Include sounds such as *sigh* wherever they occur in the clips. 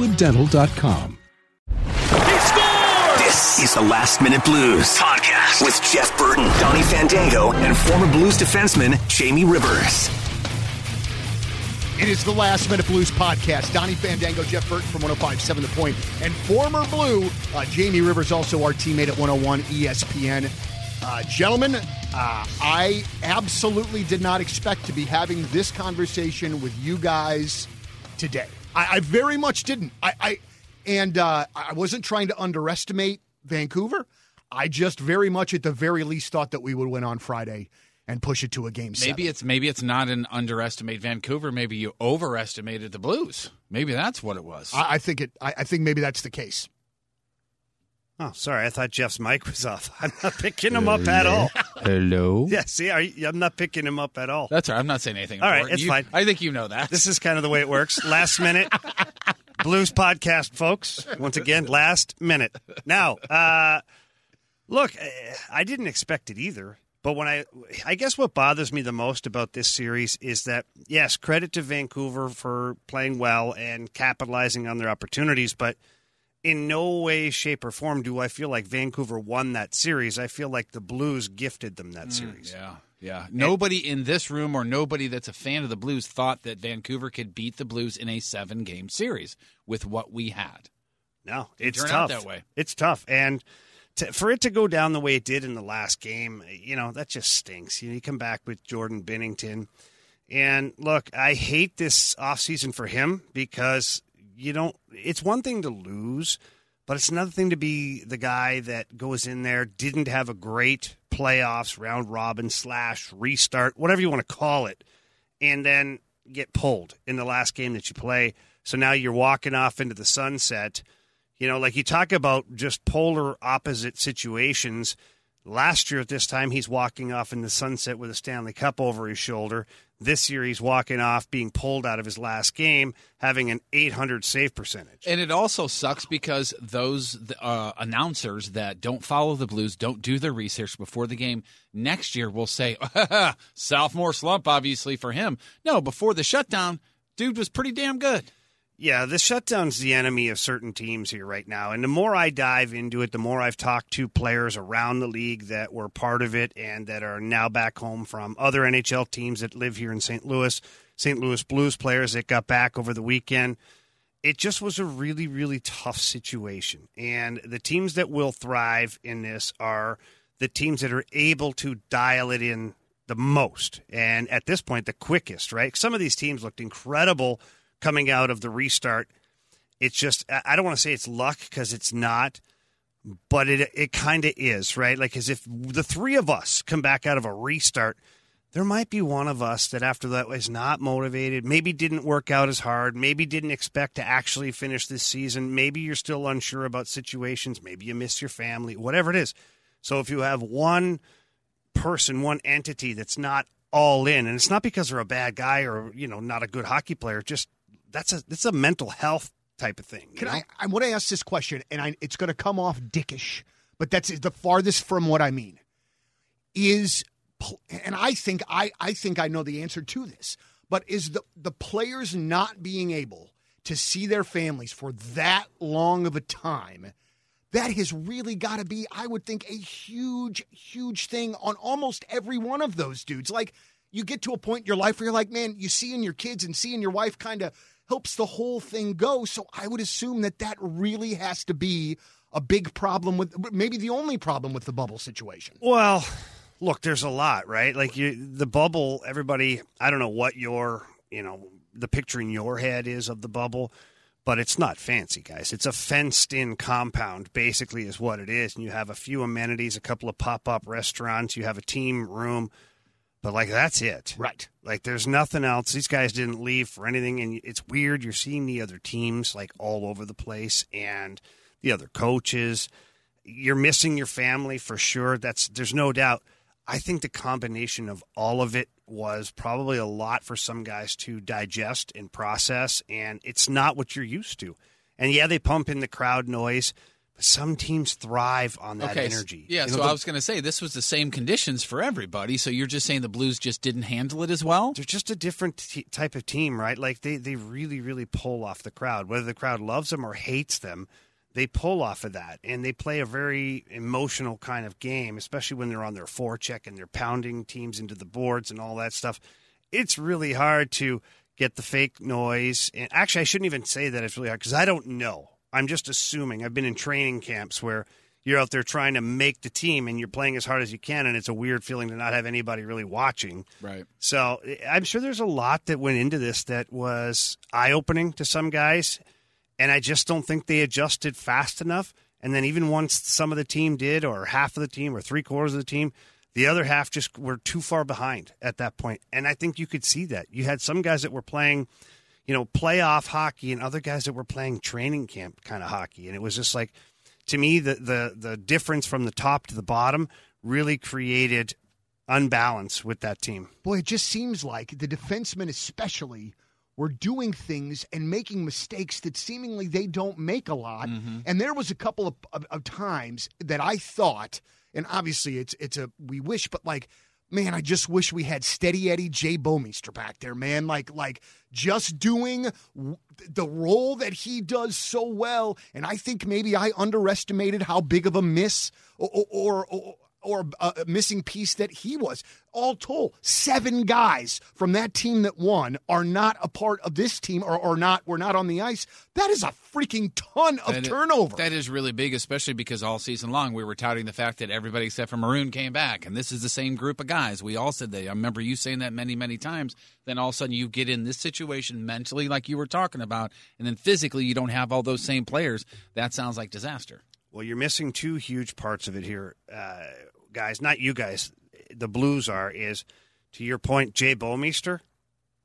crestwooddental.com. This is the Last Minute Blues podcast with Jeff Burton, Donnie Fandango, and former Blues defenseman Jamie Rivers. It is the Last Minute Blues podcast. Donnie Fandango, Jeff Burton from 1057 The Point, and former Blue, uh, Jamie Rivers, also our teammate at 101 ESPN. Uh, gentlemen, uh, I absolutely did not expect to be having this conversation with you guys today. I, I very much didn't. I, I and uh, I wasn't trying to underestimate Vancouver. I just very much, at the very least, thought that we would win on Friday and push it to a game. Maybe seven. it's maybe it's not an underestimate Vancouver. Maybe you overestimated the Blues. Maybe that's what it was. I, I think it. I, I think maybe that's the case. Oh, sorry. I thought Jeff's mic was off. *laughs* I'm not picking him up at all. Hello. *laughs* Yeah, see, are you, I'm not picking him up at all. That's all right. I'm not saying anything. All right, important. it's You- fine. I think you know that. This is kind of the way it works. Last minute *laughs* blues podcast, folks. Once again, last minute. Now, uh, look, eh, I didn't expect it either. But when I, I guess what bothers me the most about this series is that yes, credit to Vancouver for playing well and capitalizing on their opportunities, but in no way, shape, or form do I feel like Vancouver won that series. I feel like the Blues gifted them that mm, series. Yeah, yeah. Nobody in this room or nobody that's a fan of the Blues thought that Vancouver could beat the Blues in a seven-game series with what we had. No, it's tough. out that way. It's tough, and to, for it to go down the way it did in the last game, you know that just stinks. You, know, you come back with Jordan Binnington, and look, I hate this offseason for him because you don't. It's one thing to lose, but it's another thing to be the guy that goes in there didn't have a great playoffs round robin slash restart, whatever you want to call it, and then get pulled in the last game that you play. So now you're walking off into the sunset. You know, like you talk about just polar opposite situations. Last year at this time, he's walking off in the sunset with a Stanley Cup over his shoulder. This year, he's walking off being pulled out of his last game, having an 800 save percentage. And it also sucks because those uh, announcers that don't follow the Blues, don't do their research before the game, next year will say, *laughs* sophomore slump, obviously, for him. No, before the shutdown, dude was pretty damn good. Yeah, the shutdown's the enemy of certain teams here right now. And the more I dive into it, the more I've talked to players around the league that were part of it and that are now back home from other NHL teams that live here in St. Louis, St. Louis Blues players that got back over the weekend. It just was a really, really tough situation. And the teams that will thrive in this are the teams that are able to dial it in the most. And at this point, the quickest, right? Some of these teams looked incredible coming out of the restart. It's just I don't want to say it's luck because it's not, but it it kind of is, right? Like as if the three of us come back out of a restart, there might be one of us that after that was not motivated, maybe didn't work out as hard, maybe didn't expect to actually finish this season, maybe you're still unsure about situations, maybe you miss your family, whatever it is. So if you have one person, one entity that's not all in, and it's not because they're a bad guy or you know not a good hockey player, just that's a it's a mental health type of thing. Can know? I? I want to ask this question, and I, it's going to come off dickish, but that's the farthest from what I mean. Is and I think I I think I know the answer to this, but is the the players not being able to see their families for that long of a time? That has really got to be, I would think, a huge, huge thing on almost every one of those dudes. Like, you get to a point in your life where you're like, man, you seeing your kids and seeing your wife kind of helps the whole thing go. So I would assume that that really has to be a big problem with, maybe the only problem with the bubble situation. Well, look, there's a lot, right? Like you, the bubble. Everybody, I don't know what your, you know, the picture in your head is of the bubble, but it's not fancy, guys. It's a fenced-in compound, basically, is what it is. And you have a few amenities, a couple of pop-up restaurants. You have a team room, but like that's it. Right. Like there's nothing else. These guys didn't leave for anything, and it's weird. You're seeing the other teams like all over the place, and the other coaches. You're missing your family for sure. That's there's no doubt. I think the combination of all of it was probably a lot for some guys to digest and process, and it's not what you're used to. And yeah, they pump in the crowd noise, some teams thrive on that okay, energy. Yeah, You know, so the- I was going to say this was the same conditions for everybody. So you're just saying the Blues just didn't handle it as well? they're just a different t- type of team, right? Like they they really really pull off the crowd, whether the crowd loves them or hates them. They pull off of that, and they play a very emotional kind of game, especially when they're on their forecheck and they're pounding teams into the boards and all that stuff. It's really hard to get the fake noise. And actually, I shouldn't even say that it's really hard because I don't know. I'm just assuming. I've been in training camps where you're out there trying to make the team and you're playing as hard as you can, and it's a weird feeling to not have anybody really watching. Right. So I'm sure there's a lot that went into this that was eye opening to some guys, and I just don't think they adjusted fast enough. And then even once some of the team did, or half of the team, or three quarters of the team, the other half just were too far behind at that point. And I think you could see that. You had some guys that were playing, you know, playoff hockey, and other guys that were playing training camp kind of hockey, and it was just like to me the the the difference from the top to the bottom really created unbalance with that team. Boy, it just seems like the defensemen, especially, were doing things and making mistakes that seemingly they don't make a lot. Mm-hmm. And there was a couple of, of, of times that I thought, and obviously it's it's a we wish, but like. Man, I just wish we had Steady Eddie Jay Bouwmeester back there, man. Like, like just doing the role that he does so well. And I think maybe I underestimated how big of a miss or, or, or or a missing piece that he was. All told, seven guys from that team that won are not a part of this team or, or not were not on the ice. That is a freaking ton of That i- turnover. that is really big, especially because all season long we were touting the fact that everybody except for Maroon came back, and this is the same group of guys. We all said that. I remember you saying that many, many times. Then all of a sudden you get in this situation mentally, like you were talking about, and then physically you don't have all those same players. That sounds like disaster. Well, you're missing two huge parts of it here, uh, guys. Not you guys. The Blues are is to your point, Jay Bouwmeester.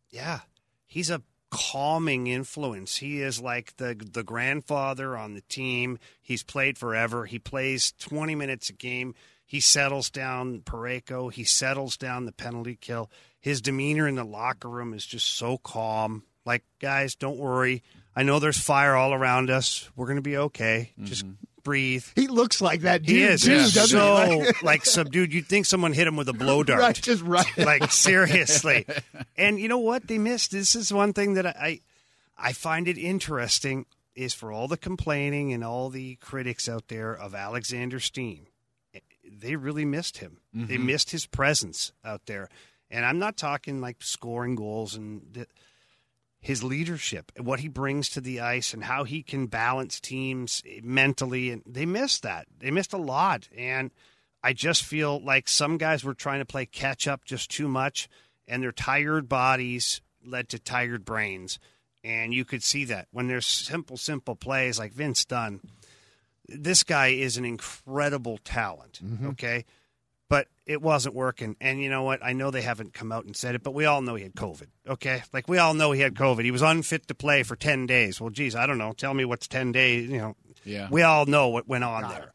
Yeah, he's a calming influence. He is like the the grandfather on the team. He's played forever. He plays 20 minutes a game. He settles down Parayko. He settles down the penalty kill. His demeanor in the locker room is just so calm. Like, guys, don't worry. I know there's fire all around us. We're going to be okay. Just mm-hmm. Breathe. he looks like that dude He is too, doesn't so he? Like, *laughs* like subdued. You'd think someone hit him with a *laughs* blow dart. right, just right. *laughs* like seriously. And you know what they missed? This is one thing that I I find it interesting is for all the complaining and all the critics out there of Alexander Steen, eh, they really missed him. They mm-hmm. missed his presence out there. And I'm not talking like scoring goals and th- his leadership, and what he brings to the ice, and how he can balance teams mentally. And they missed that. They missed a lot. And I just feel like some guys were trying to play catch up just too much, and their tired bodies led to tired brains. And you could see that when there's simple, simple plays like Vince Dunn. This guy is an incredible talent, mm-hmm. okay? But it wasn't working. And you know what? I know they haven't come out and said it, but we all know he had COVID, okay? Like we all know he had COVID. He was unfit to play for 10 days. Well, geez, I don't know. Tell me what's 10 days, you know. Yeah. We all know what went on Got there. it.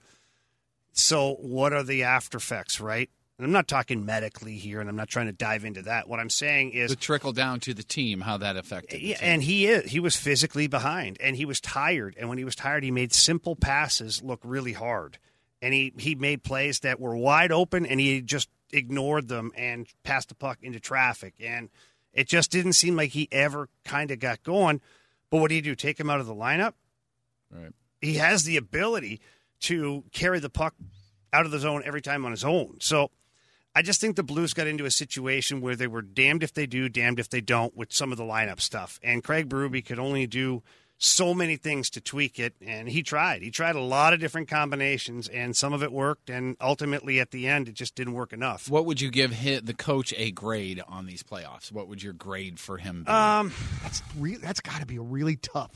So, what are the after effects, right? And I'm not talking medically here, and I'm not trying to dive into that. What I'm saying is, The trickle down to the team, how that affected. the yeah, team. and he is, he was physically behind, and he was tired. And when he was tired, he made simple passes look really hard, and he he made plays that were wide open, and he just ignored them and passed the puck into traffic, and it just didn't seem like he ever kind of got going. But what do you do? Take him out of the lineup? Right. he has the ability to carry the puck out of the zone every time on his own. So I just think the Blues got into a situation where they were damned if they do, damned if they don't with some of the lineup stuff. And Craig Berube could only do so many things to tweak it, and he tried. He tried a lot of different combinations, and some of it worked, and ultimately at the end, it just didn't work enough. What would you give hit the coach a grade on these playoffs? What would your grade for him be? Um, That's re- that's got to be really tough.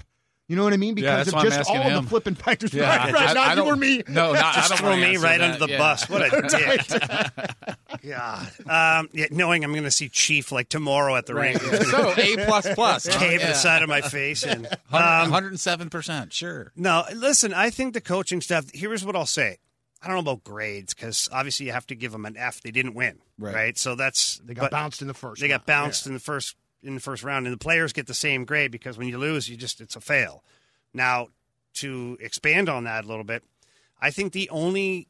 You know what I mean? Yeah, Because that's of just all him. the flipping factors. Yeah, right, *laughs* right. I- not I you or me. No, not, I just don't throw me right that. under the Yeah. bus. What a *laughs* *laughs* dick. Yeah. *laughs* Um, yeah, knowing I'm going to see Chief like tomorrow at the ring. *laughs* So A plus plus. huh? Cave to Yeah. the side of my face and Hundred- um, 107%. Sure. No, listen, I think the coaching staff, here's what I'll say. I don't know about grades because obviously you have to give them an F. They didn't win, Right. right? So that's They got but bounced in the first. They got round. bounced in the first in the first round, and the players get the same grade because when you lose, you just it's a fail. Now, to expand on that a little bit, I think the only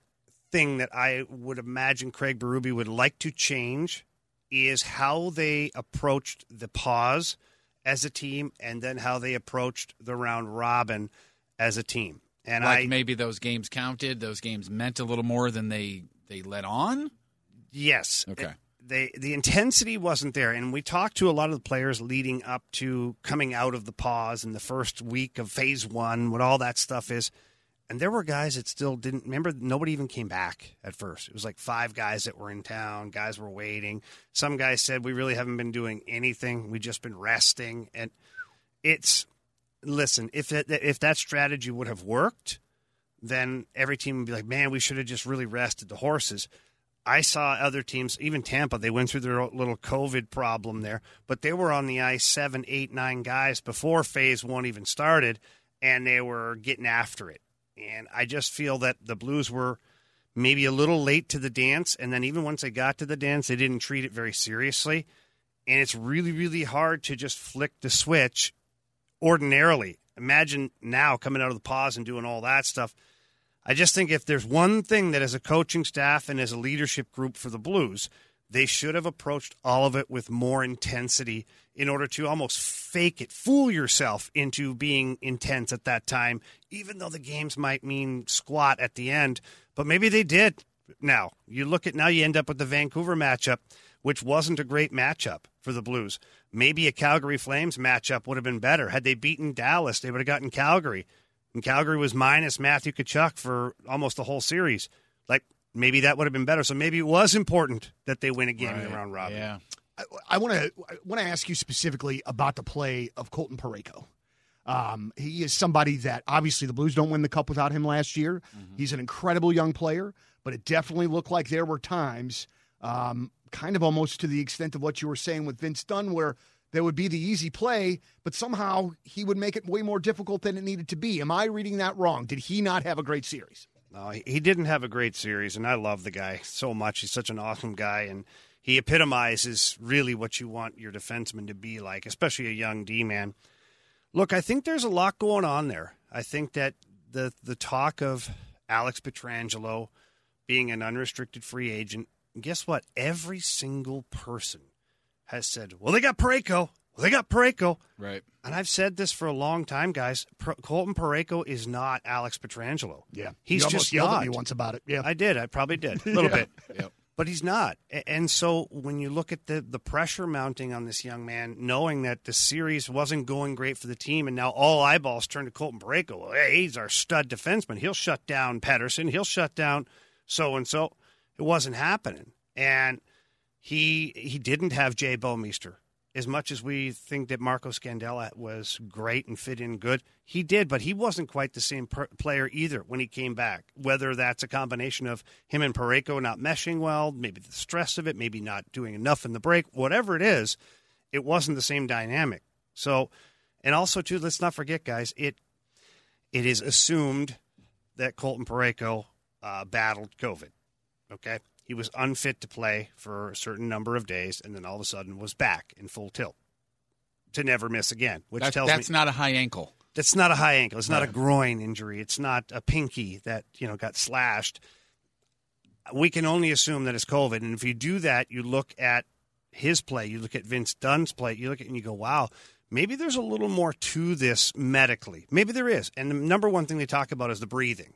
thing that I would imagine Craig Berube would like to change is how they approached the pause as a team, and then how they approached the round robin as a team. And like I maybe those games counted, those games meant a little more than they they let on. Yes. Okay. They the intensity wasn't there, and we talked to a lot of the players leading up to coming out of the pause in the first week of phase one, what all that stuff is. And there were guys that still didn't remember. Nobody even came back at first. It was like five guys that were in town. Guys were waiting. Some guys said we really haven't been doing anything. We've just been resting. And it's listen if if that strategy would have worked, then every team would be like, man, we should have just really rested the horses. I saw other teams, even Tampa, they went through their little COVID problem there, but they were on the ice seven, eight, nine guys before phase one even started, and they were getting after it. And I just feel that the Blues were maybe a little late to the dance, and then even once they got to the dance, they didn't treat it very seriously. And it's really, really hard to just flick the switch ordinarily. Imagine now coming out of the pause and doing all that stuff. I just think if there's one thing that as a coaching staff and as a leadership group for the Blues, they should have approached all of it with more intensity in order to almost fake it, fool yourself into being intense at that time, even though the games might mean squat at the end. But maybe they did. Now, you look at now, you end up with the Vancouver matchup, which wasn't a great matchup for the Blues. Maybe a Calgary Flames matchup would have been better. Had they beaten Dallas, they would have gotten Calgary. And Calgary was minus Matthew Tkachuk for almost the whole series. Like maybe that would have been better. So maybe it was important that they win a game in the round robin. Yeah. I want to I want to ask you specifically about the play of Colton Parayko. Um, he is somebody that obviously the Blues don't win the cup without him last year. He's an incredible young player, but it definitely looked like there were times, um, kind of almost to the extent of what you were saying with Vince Dunn, where there would be the easy play, but somehow he would make it way more difficult than it needed to be. Am I reading that wrong? Did he not have a great series? No, he- he didn't have a great series, and I love the guy so much. He's such an awesome guy, and he epitomizes really what you want your defenseman to be like, especially a young D man. Look, I think there's a lot going on there. I think that the the talk of Alex Pietrangelo being an unrestricted free agent, guess what? Every single person has said, "Well, they got Parayko. Well, they got Parayko." Right. And I've said this for a long time, guys. Pro- Colton Parayko is not Alex Pietrangelo. Yeah. He's you just yelled not. at me once about it. Yeah, I did. I probably did *laughs* a little Yeah. bit. Yep. But he's not. And so when you look at the, the pressure mounting on this young man, knowing that the series wasn't going great for the team, and now all eyeballs turn to Colton Parayko. Well, hey, he's our stud defenseman. He'll shut down Pettersson. He'll shut down so and so. It wasn't happening. And he he didn't have Jay Bouwmeester. As much as we think that Marco Scandella was great and fit in good, he did, but he wasn't quite the same per- player either when he came back. Whether that's a combination of him and Parayko not meshing well, maybe the stress of it, maybe not doing enough in the break, whatever it is, it wasn't the same dynamic. So, and also too, let's not forget, guys, it it is assumed that Colton Parayko uh, battled COVID. Okay, he was unfit to play for a certain number of days, and then all of a sudden was back in full tilt to never miss again. Which That- tells that's me not a high ankle. that's not a high ankle. It's not a groin injury. It's not a pinky that you know got slashed. We can only assume that it's COVID, and if you do that, you look at his play, you look at Vince Dunn's play, you look at and you go, "Wow, maybe there's a little more to this medically. Maybe there is." And the number one thing they talk about is the breathing,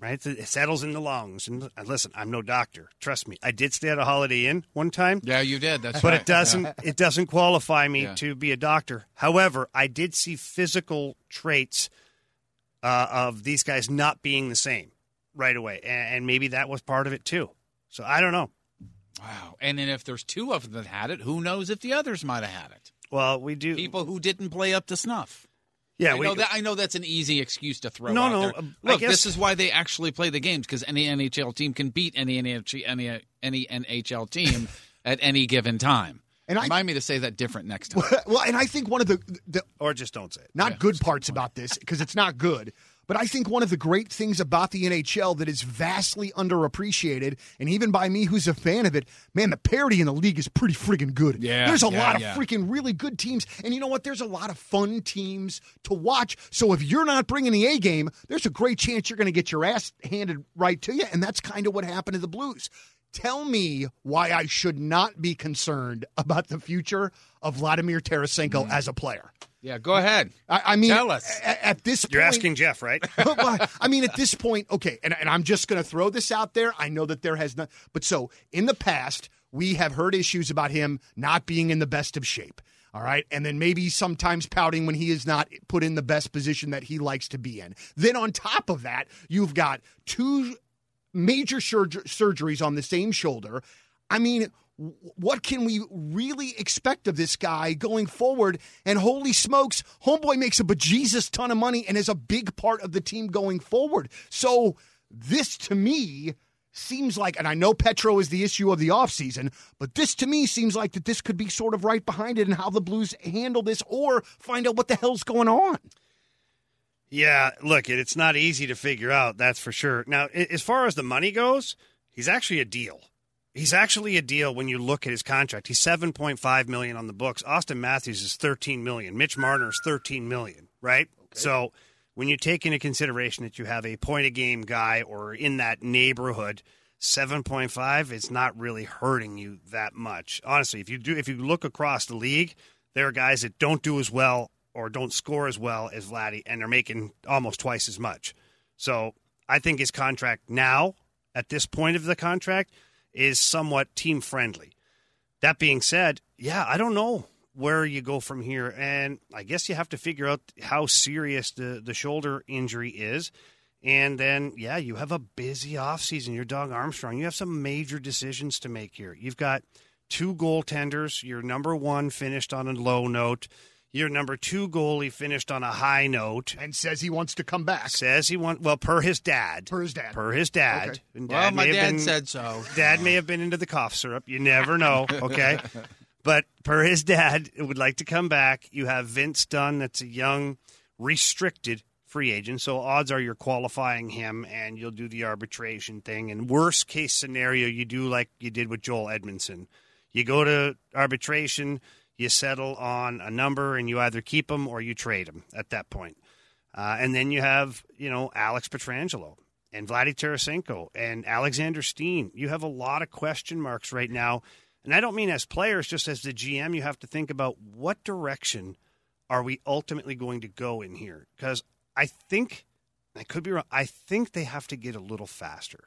right? It settles in the lungs. And listen, I'm no doctor. Trust me, I did stay at a Holiday Inn one time Yeah, you did. That's right. but right. it doesn't it doesn't qualify me Yeah. to be a doctor. However, I did see physical traits uh, of these guys not being the same right away, and, and maybe that was part of it too. So I don't know. Wow. And then if there's two of them that had it, who knows if the others might have had it? Well, we do. People who didn't play up to snuff. Yeah, I we- know that. I know that's an easy excuse to throw No, out no, there. um, Look, guess- this is why they actually play the games because any NHL team can beat any NHL, any any NHL team *laughs* at any given time. And I- Remind me to say that different next *laughs* time. well, and I think one of the, the Or just don't say it. not good parts about this because it's not good. But I think one of the great things about the NHL that is vastly underappreciated, and even by me who's a fan of it, man, the parity in the league is pretty friggin' good. Yeah, There's a yeah, lot of yeah. freaking really good teams. And you know what? There's a lot of fun teams to watch. So if you're not bringing the A game, there's a great chance you're going to get your ass handed right to you. And that's kind of what happened to the Blues. Tell me why I should not be concerned about the future of Vladimir Tarasenko Mm. as a player. Yeah, go ahead. I, I mean, Tell us. a- At, this You're point, asking Jeff, right? *laughs* I mean, at this point, okay, and, and I'm just going to throw this out there. I know that there has not, but so in the past, we have heard issues about him not being in the best of shape. All right. And then maybe sometimes pouting when he is not put in the best position that he likes to be in. Then on top of that, you've got two major surg- surgeries on the same shoulder. I mean, w- what can we really expect of this guy going forward? And holy smokes, Homeboy makes a bejesus ton of money and is a big part of the team going forward. So this to me seems like, and I know Petro is the issue of the offseason, but this to me seems like that this could be sort of right behind it and how the Blues handle this or find out what the hell's going on. Yeah, look, it's not easy to figure out, that's for sure. Now, as far as the money goes, he's actually a deal. He's actually a deal when you look at his contract. He's 7.5 million on the books. Auston Matthews is 13 million. Mitch Marner is 13 million, right? So, when you take into consideration that you have a point a game guy or in that neighborhood, 7.5 is not really hurting you that much. Honestly, if you do if you look across the league, there are guys that don't do as well or don't score as well as Vladdy, and they're making almost twice as much. So I think his contract now, at this point of the contract, is somewhat team friendly. That being said, yeah, I don't know where you go from here, and I guess you have to figure out how serious the the shoulder injury is. And then, yeah, you have a busy offseason. You're Doug Armstrong. You have some major decisions to make here. You've got two goaltenders. Your number one finished on a low note. Your number two goalie finished on a high note. And says he wants to come back. Says he want well per his dad. Per his dad. Per his dad. Okay. And Well, my may have dad been- said so. Dad may have been into the cough syrup. You never know. *laughs* Okay. but per his dad, it *laughs* would like to come back. You have Vince Dunn, that's a young, restricted free agent. So odds are you're qualifying him and you'll do the arbitration thing. And worst case scenario, you do like you did with Joel Edmundson. You go to arbitration, you settle on a number, and you either keep him or you trade him at that point. Uh, and then you have, you know, Alex Pietrangelo and Vladdy Tarasenko and Alexander Steen. You have a lot of question marks right now. And I don't mean as players, just as the GM, you have to think about what direction are we ultimately going to go in here? Because I think, I could be wrong, I think they have to get a little faster.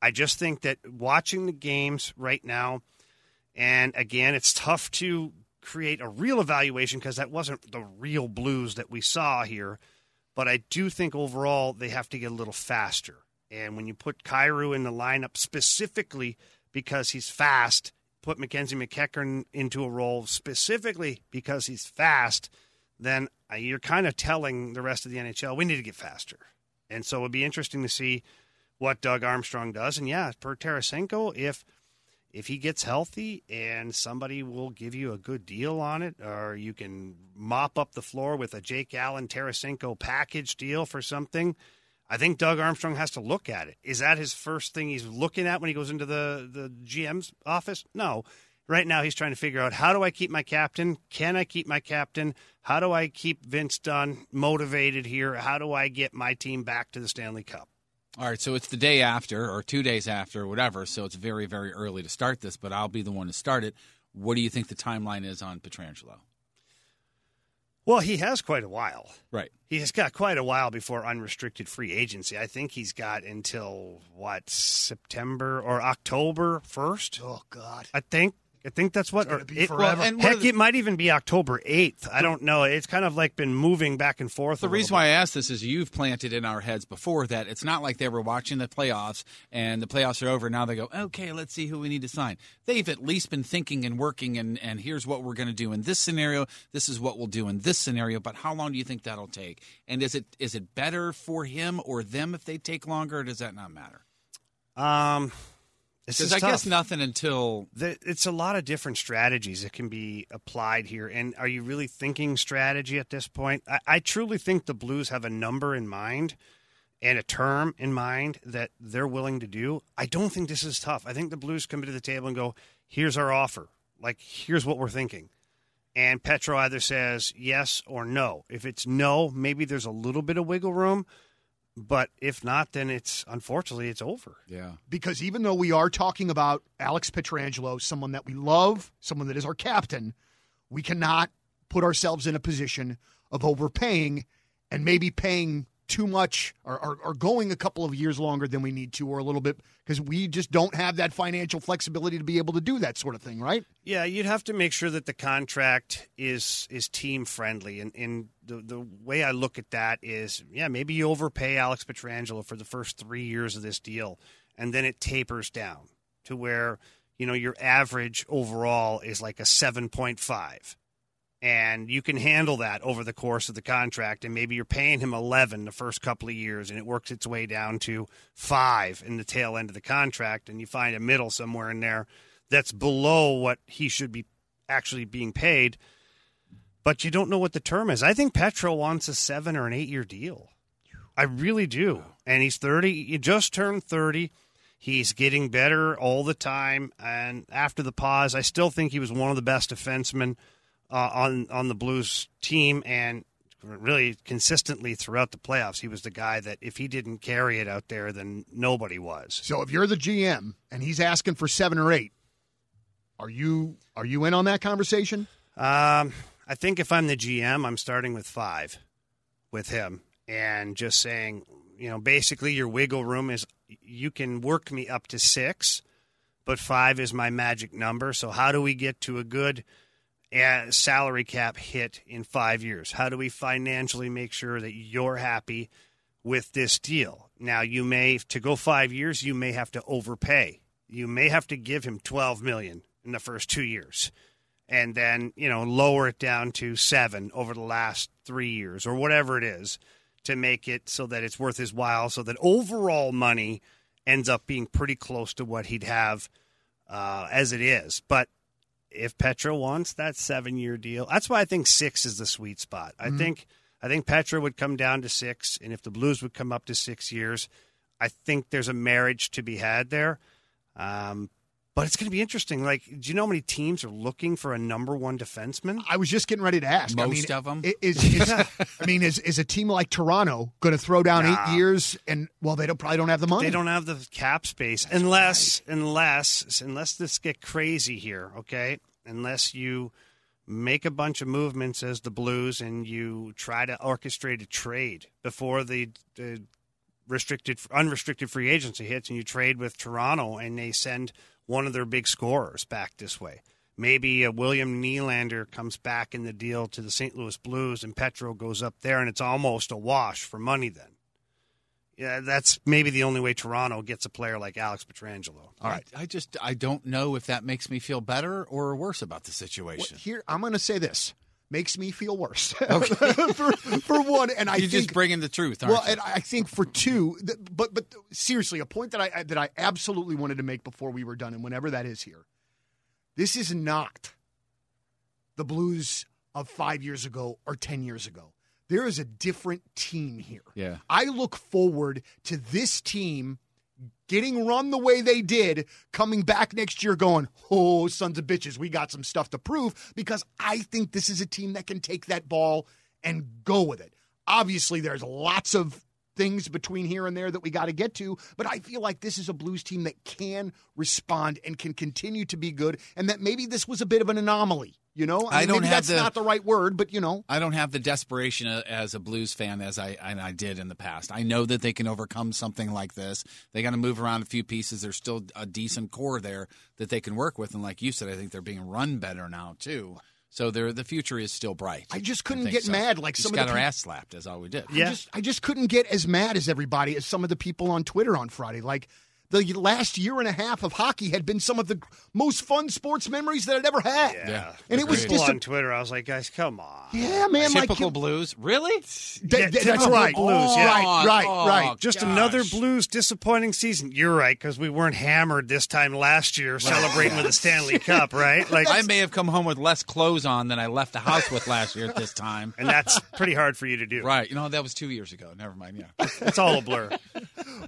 I just think that watching the games right now, and again, it's tough to create a real evaluation because that wasn't the real blues that we saw here. But I do think overall they have to get a little faster. And when you put Kyrou in the lineup specifically because he's fast, put MacKenzie MacEachern into a role specifically because he's fast, then uh, you're kind of telling the rest of the NHL we need to get faster. And so it'd be interesting to see what Doug Armstrong does. And yeah, per Tarasenko, if if he gets healthy and somebody will give you a good deal on it, or you can mop up the floor with a Jake Allen Tarasenko package deal for something, I think Doug Armstrong has to look at it. Is that his first thing he's looking at when he goes into the, the GM's office? No. Right now, he's trying to figure out how do I keep my captain? Can I keep my captain? How do I keep Vince Dunn motivated here? How do I get my team back to the Stanley Cup? All right, so it's the day after or two days after whatever, so it's very, very early to start this, but I'll be the one to start it. What do you think the timeline is on Pietrangelo? Well, he has quite a while. Right. He's got quite a while before unrestricted free agency. I think he's got until what September or October first. Oh God. I think I think that's what. It's or be it, forever. Well, and heck, the- it might even be October eighth. I don't know. It's kind of like been moving back and forth. The a reason little why I asked this is you've planted in our heads before that it's not like they were watching the playoffs and the playoffs are over. Now they go, okay, let's see who we need to sign. They've at least been thinking and working, and, and here's what we're going to do in this scenario. This is what we'll do in this scenario. But how long do you think that'll take? And is it is it better for him or them if they take longer, or does that not matter? Um, this Because I guess nothing until the, it's a lot of different strategies that can be applied here. And are you really thinking strategy at this point? I, I truly think the Blues have a number in mind and a term in mind that they're willing to do. I don't think this is tough. I think the Blues come to the table and go, here's our offer. Like, here's what we're thinking. And Petro either says yes or no. If it's no, maybe there's a little bit of wiggle room. But if not, then it's unfortunately it's over. yeah. because even though we are talking about Alex Pietrangelo, someone that we love, someone that is our captain, we cannot put ourselves in a position of overpaying and maybe paying too much or, or, or going a couple of years longer than we need to or a little bit because we just don't have that financial flexibility to be able to do that sort of thing, right? Yeah, you'd have to make sure that the contract is is team friendly, and, and the the way I look at that is, yeah, maybe you overpay Alex Pietrangelo for the first three years of this deal, and then it tapers down to where you know your average overall is like a seven point five, and you can handle that over the course of the contract, and maybe you're paying him eleven the first couple of years, and it works its way down to five in the tail end of the contract, and you find a middle somewhere in there that's below what he should be actually being paid. But you don't know what the term is. I think Petro wants a seven or an eight year deal. I really do. And he's 30. He just turned 30. He's getting better all the time. And after the pause, I still think he was one of the best defensemen uh, on, on the Blues team. And really consistently throughout the playoffs, he was the guy that if he didn't carry it out there, then nobody was. So if you're the GM and he's asking for seven or eight, are you are you in on that conversation? Um, I think if I'm the GM, I'm starting with five with him and just saying, you know, basically your wiggle room is you can work me up to six, but five is my magic number. So how do we get to a good salary cap hit in five years? How do we financially make sure that you're happy with this deal? Now, you may to go five years, you may have to overpay. You may have to give him twelve million in the first two years and then you know lower it down to seven over the last three years or whatever it is to make it so that it's worth his while so that overall money ends up being pretty close to what he'd have uh, as it is but if Petro wants that seven year deal that's why I think six is the sweet spot. I think I think Petro would come down to six and if the Blues would come up to six years I think there's a marriage to be had there. Um, but it's going to be interesting. Like, do you know how many teams are looking for a number one defenseman? I was just getting ready to ask. I Most mean, of 'em? i- Is, is, I mean, is, is a team like Toronto going to throw down Nah. eight years and well, they don't probably don't have the money. They don't have the cap space unless, unless, unless this get crazy here. Okay, unless you make a bunch of movements as the Blues and you try to orchestrate a trade before the, the restricted, unrestricted free agency hits, and you trade with Toronto and they send one of their big scorers back this way. Maybe a William Nylander comes back in the deal to the St. Louis Blues, and Petro goes up there, and it's almost a wash for money. Then, yeah, that's maybe the only way Toronto gets a player like Alex Pietrangelo. All right. I, I just I don't know if that makes me feel better or worse about the Well, situation. here, I'm going to say this makes me feel worse *laughs* for, for one, and I you just bring in the truth, aren't well, you? and I think for two, but but seriously, a point that I that I absolutely wanted to make before we were done, and whenever that is here, this is not the Blues of five years ago or ten years ago. There is a different team here. Yeah. I look forward to this team getting run the way they did, coming back next year going, oh, sons of bitches, we got some stuff to prove because I think this is a team that can take that ball and go with it. Obviously, there's lots of things between here and there that we got to get to, but I feel like this is a Blues team that can respond and can continue to be good, and that maybe this was a bit of an anomaly You know, I mean, don't maybe have that's the- not the right word, but you know, I don't have the desperation as a Blues fan as I and I did in the past. I know that they can overcome something like this. They got to move around a few pieces. There's still a decent core there that they can work with, and like you said, I think they're being run better now too. So they're, the future is still bright. I just couldn't think get so. mad like We some just of got the our peop- ass slapped as all we did. Yeah. I just I just couldn't get as mad as everybody as some of the people on Twitter on Friday. Like the last year and a half of hockey had been some of the most fun sports memories that I'd ever had. Yeah. And it was People just on Twitter, I was like, guys, come on. yeah, man, like Typical Blues, really? Th- Yeah, th- that's right. Blues, yeah. Right, right, Oh, right. Just Gosh. another Blues disappointing season. You're right, because we weren't hammered this time last year celebrating with the *laughs* Stanley Cup, right? Like, I may have come home with less clothes on than I left the house with last year at this time. and that's pretty hard for you to do. Right. You know, that was two years ago. Never mind. Yeah. It's all a blur.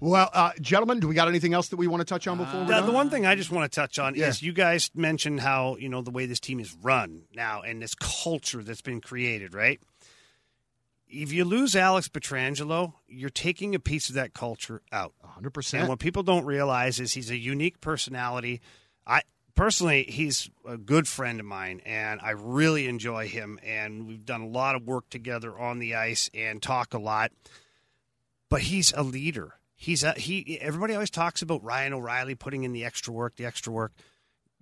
Well, uh, gentlemen, do we got anything else that we want to touch on before we're Now, the one thing I just want to touch on Yeah. is you guys mentioned how you know the way this team is run now and this culture that's been created, right? If you lose Alex Pietrangelo, you're taking a piece of that culture out. 100%. And what people don't realize is he's a unique personality. I personally, he's a good friend of mine, and I really enjoy him. And we've done a lot of work together on the ice and talk a lot. But he's a leader. He's a he. Everybody always talks about Ryan O'Reilly putting in the extra work, the extra work.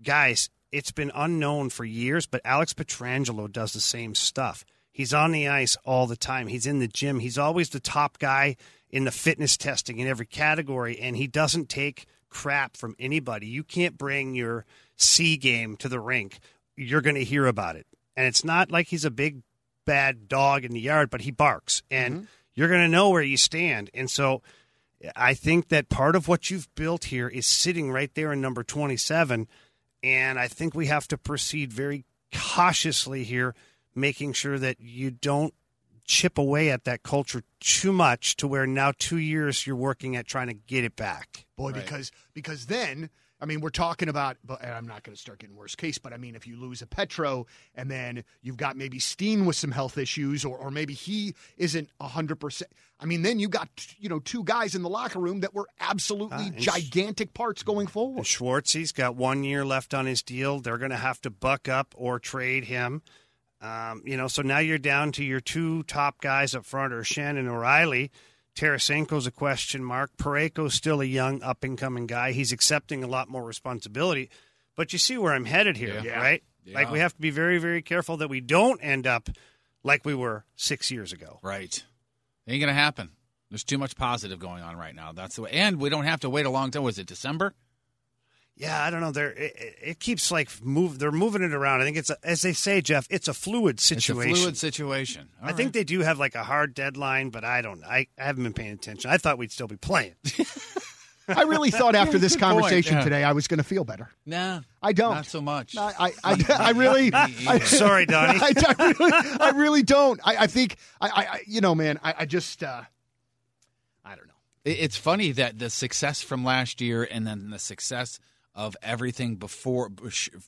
Guys, it's been unknown for years, but Alex Pietrangelo does the same stuff. He's on the ice all the time. He's in the gym. He's always the top guy in the fitness testing in every category, and he doesn't take crap from anybody. You can't bring your C game to the rink. You're going to hear about it. And it's not like he's a big bad dog in the yard, but he barks, and mm-hmm. you're going to know where you stand. And so I think that part of what you've built here is sitting right there in number 27. And I think we have to proceed very cautiously here, making sure that you don't chip away at that culture too much to where now two years you're working at trying to get it back. Boy, because because then I mean we're talking about, but and I'm not going to start getting worst case, but I mean if you lose a Petro and then you've got maybe Steen with some health issues, or or maybe he isn't hundred percent. I mean then you got you know two guys in the locker room that were absolutely Sch- gigantic parts going forward. Schwartzy's got one year left on his deal. They're going to have to buck up or trade him. Um, you know, so now you're down to your two top guys up front are Schenn and O'Reilly. Tarasenko's a question mark. Parayko's still a young up and coming guy. He's accepting a lot more responsibility. But you see where I'm headed here, Yeah. right? Yeah. Like we have to be very, very careful that we don't end up like we were six years ago. Right. Ain't gonna happen. There's too much positive going on right now. That's the way. And we don't have to wait a long time. Was it December? Yeah, I don't know. They're, it, it- it keeps like move. They're moving it around. I think it's a, as they say, Jeff. It's a fluid situation. It's a fluid situation. All I think they do have like a hard deadline, but I don't. I, I haven't been paying attention. I thought we'd still be playing. *laughs* I really thought after this *laughs* Good conversation yeah. today I was going to feel better. Nah, I don't. Not so much. I I, I, *laughs* I really. I, Sorry, Donnie. I, I really, I really don't. I, I think I, I, I, you know, man. I, I just, uh, I don't know. It's funny that the success from last year and then the success of everything before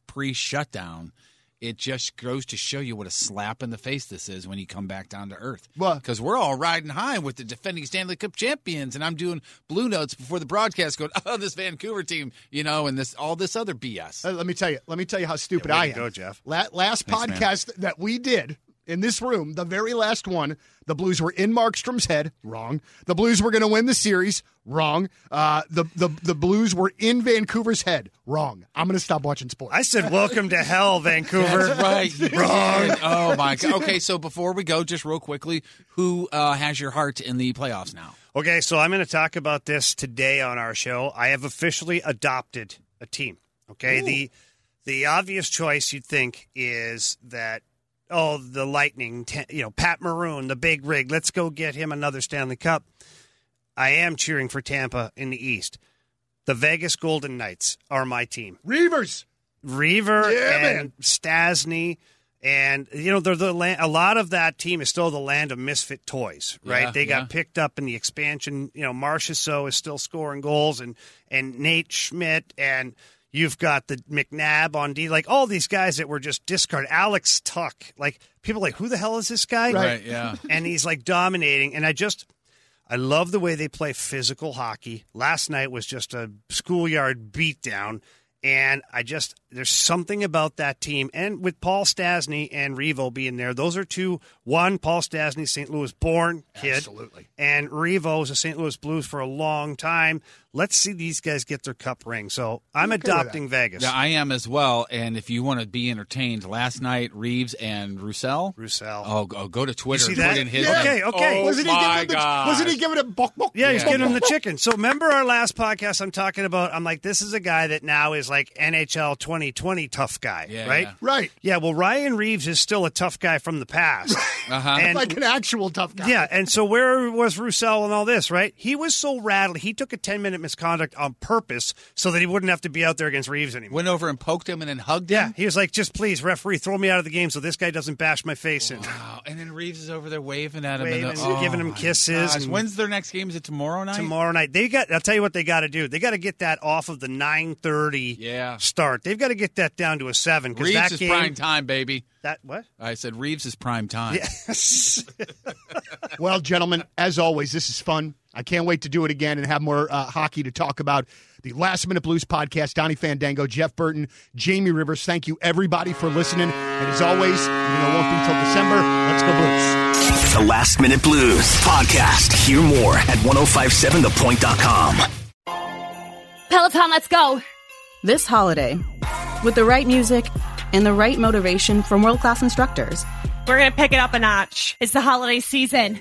pre shutdown, it just goes to show you what a slap in the face this is when you come back down to earth. Well- because we're all riding high with the defending Stanley Cup champions, and I'm doing blue notes before the broadcast, going, *laughs* "Oh, this Vancouver team," you know, and this all this other BS. Uh, let me tell you. Let me tell you how stupid Yeah, I am. go, Jeff. La- last Thanks, man. podcast that we did in this room, the very last one, the Blues were in Markstrom's head. Wrong. The Blues were going to win the series. Wrong. Uh, the the the Blues were in Vancouver's head. Wrong. I'm going to stop watching sports. I said, "Welcome to hell, Vancouver." That's right. you did. Oh my god. Okay, so before we go, just real quickly, who uh, has your heart in the playoffs now? Okay, so I'm going to talk about this today on our show. I have officially adopted a team. Okay, the the obvious choice you'd think is that oh, the Lightning, you know, Pat Maroon, the big rig. Let's go get him another Stanley Cup. I am cheering for Tampa in the East. The Vegas Golden Knights are my team. Reavers. Reaver Yeah, and man. Stastny. And you know, they're the land, a lot of that team is still the land of misfit toys, right? Yeah, they got yeah. picked up in the expansion. You know, Marchessault is still scoring goals, and and Nate Schmidt, and you've got the McNabb on D, like all these guys that were just discarded. Alex Tuch, like people are like, who the hell is this guy? Right. Yeah. and he's like dominating. And I just, I love the way they play physical hockey. Last night was just a schoolyard beatdown. And I just there's something about that team, and with Paul Stastny and Revo being there, those are two. One, Paul Stastny, St. Louis born kid, Absolutely. and Revo is a St. Louis Blues for a long time. Let's see these guys get their cup ring. So I'm Okay adopting Vegas. Yeah, I am as well. And if you want to be entertained, last night Reaves and Roussel. Roussel. Oh, go, go to Twitter. see that? put in his Yeah. Okay, okay. Oh wasn't he giving it? God. Wasn't he giving it? Buck, buck, Yeah, he's Yeah. giving him the *laughs* chicken. So remember our last podcast? I'm talking about. I'm like, this is a guy that now is like NHL 2020 tough guy, Yeah, right? yeah. Right. Yeah. Well, Ryan Reaves is still a tough guy from the past. *laughs* Uh-huh. And Like an actual tough guy. yeah, and so where was Roussel and all this, right? He was so rattled. He took a 10 minute misconduct on purpose so that he wouldn't have to be out there against Reaves anymore. Went over and poked him and then hugged him. yeah, he was like, just please, referee, throw me out of the game so this guy doesn't bash my face in. Wow. And then Reaves is over there waving at him. Waving, and the, giving him oh my kisses gosh. and- When's their next game? Is it tomorrow night? tomorrow night. They got. I'll tell you what they got to do. They got to get that off of the nine thirty Yeah. start. They've got to get that down to a seven because Reaves that is game. prime time, baby. That what? I said Reaves is prime time. Yes. *laughs* Well, gentlemen, as always, this is fun. I can't wait to do it again and have more uh, hockey to talk about. The Last Minute Blues podcast, Donnie Fandango, Jeff Burton, Jamie Rivers. Thank you, everybody, for listening. And as always, even though it won't be till December, let's go Blues. The Last Minute Blues podcast. Hear more at 1057thepoint.com. Peloton, let's go. This holiday, with the right music and the right motivation from world class instructors, We're going to pick it up a notch. It's the holiday season.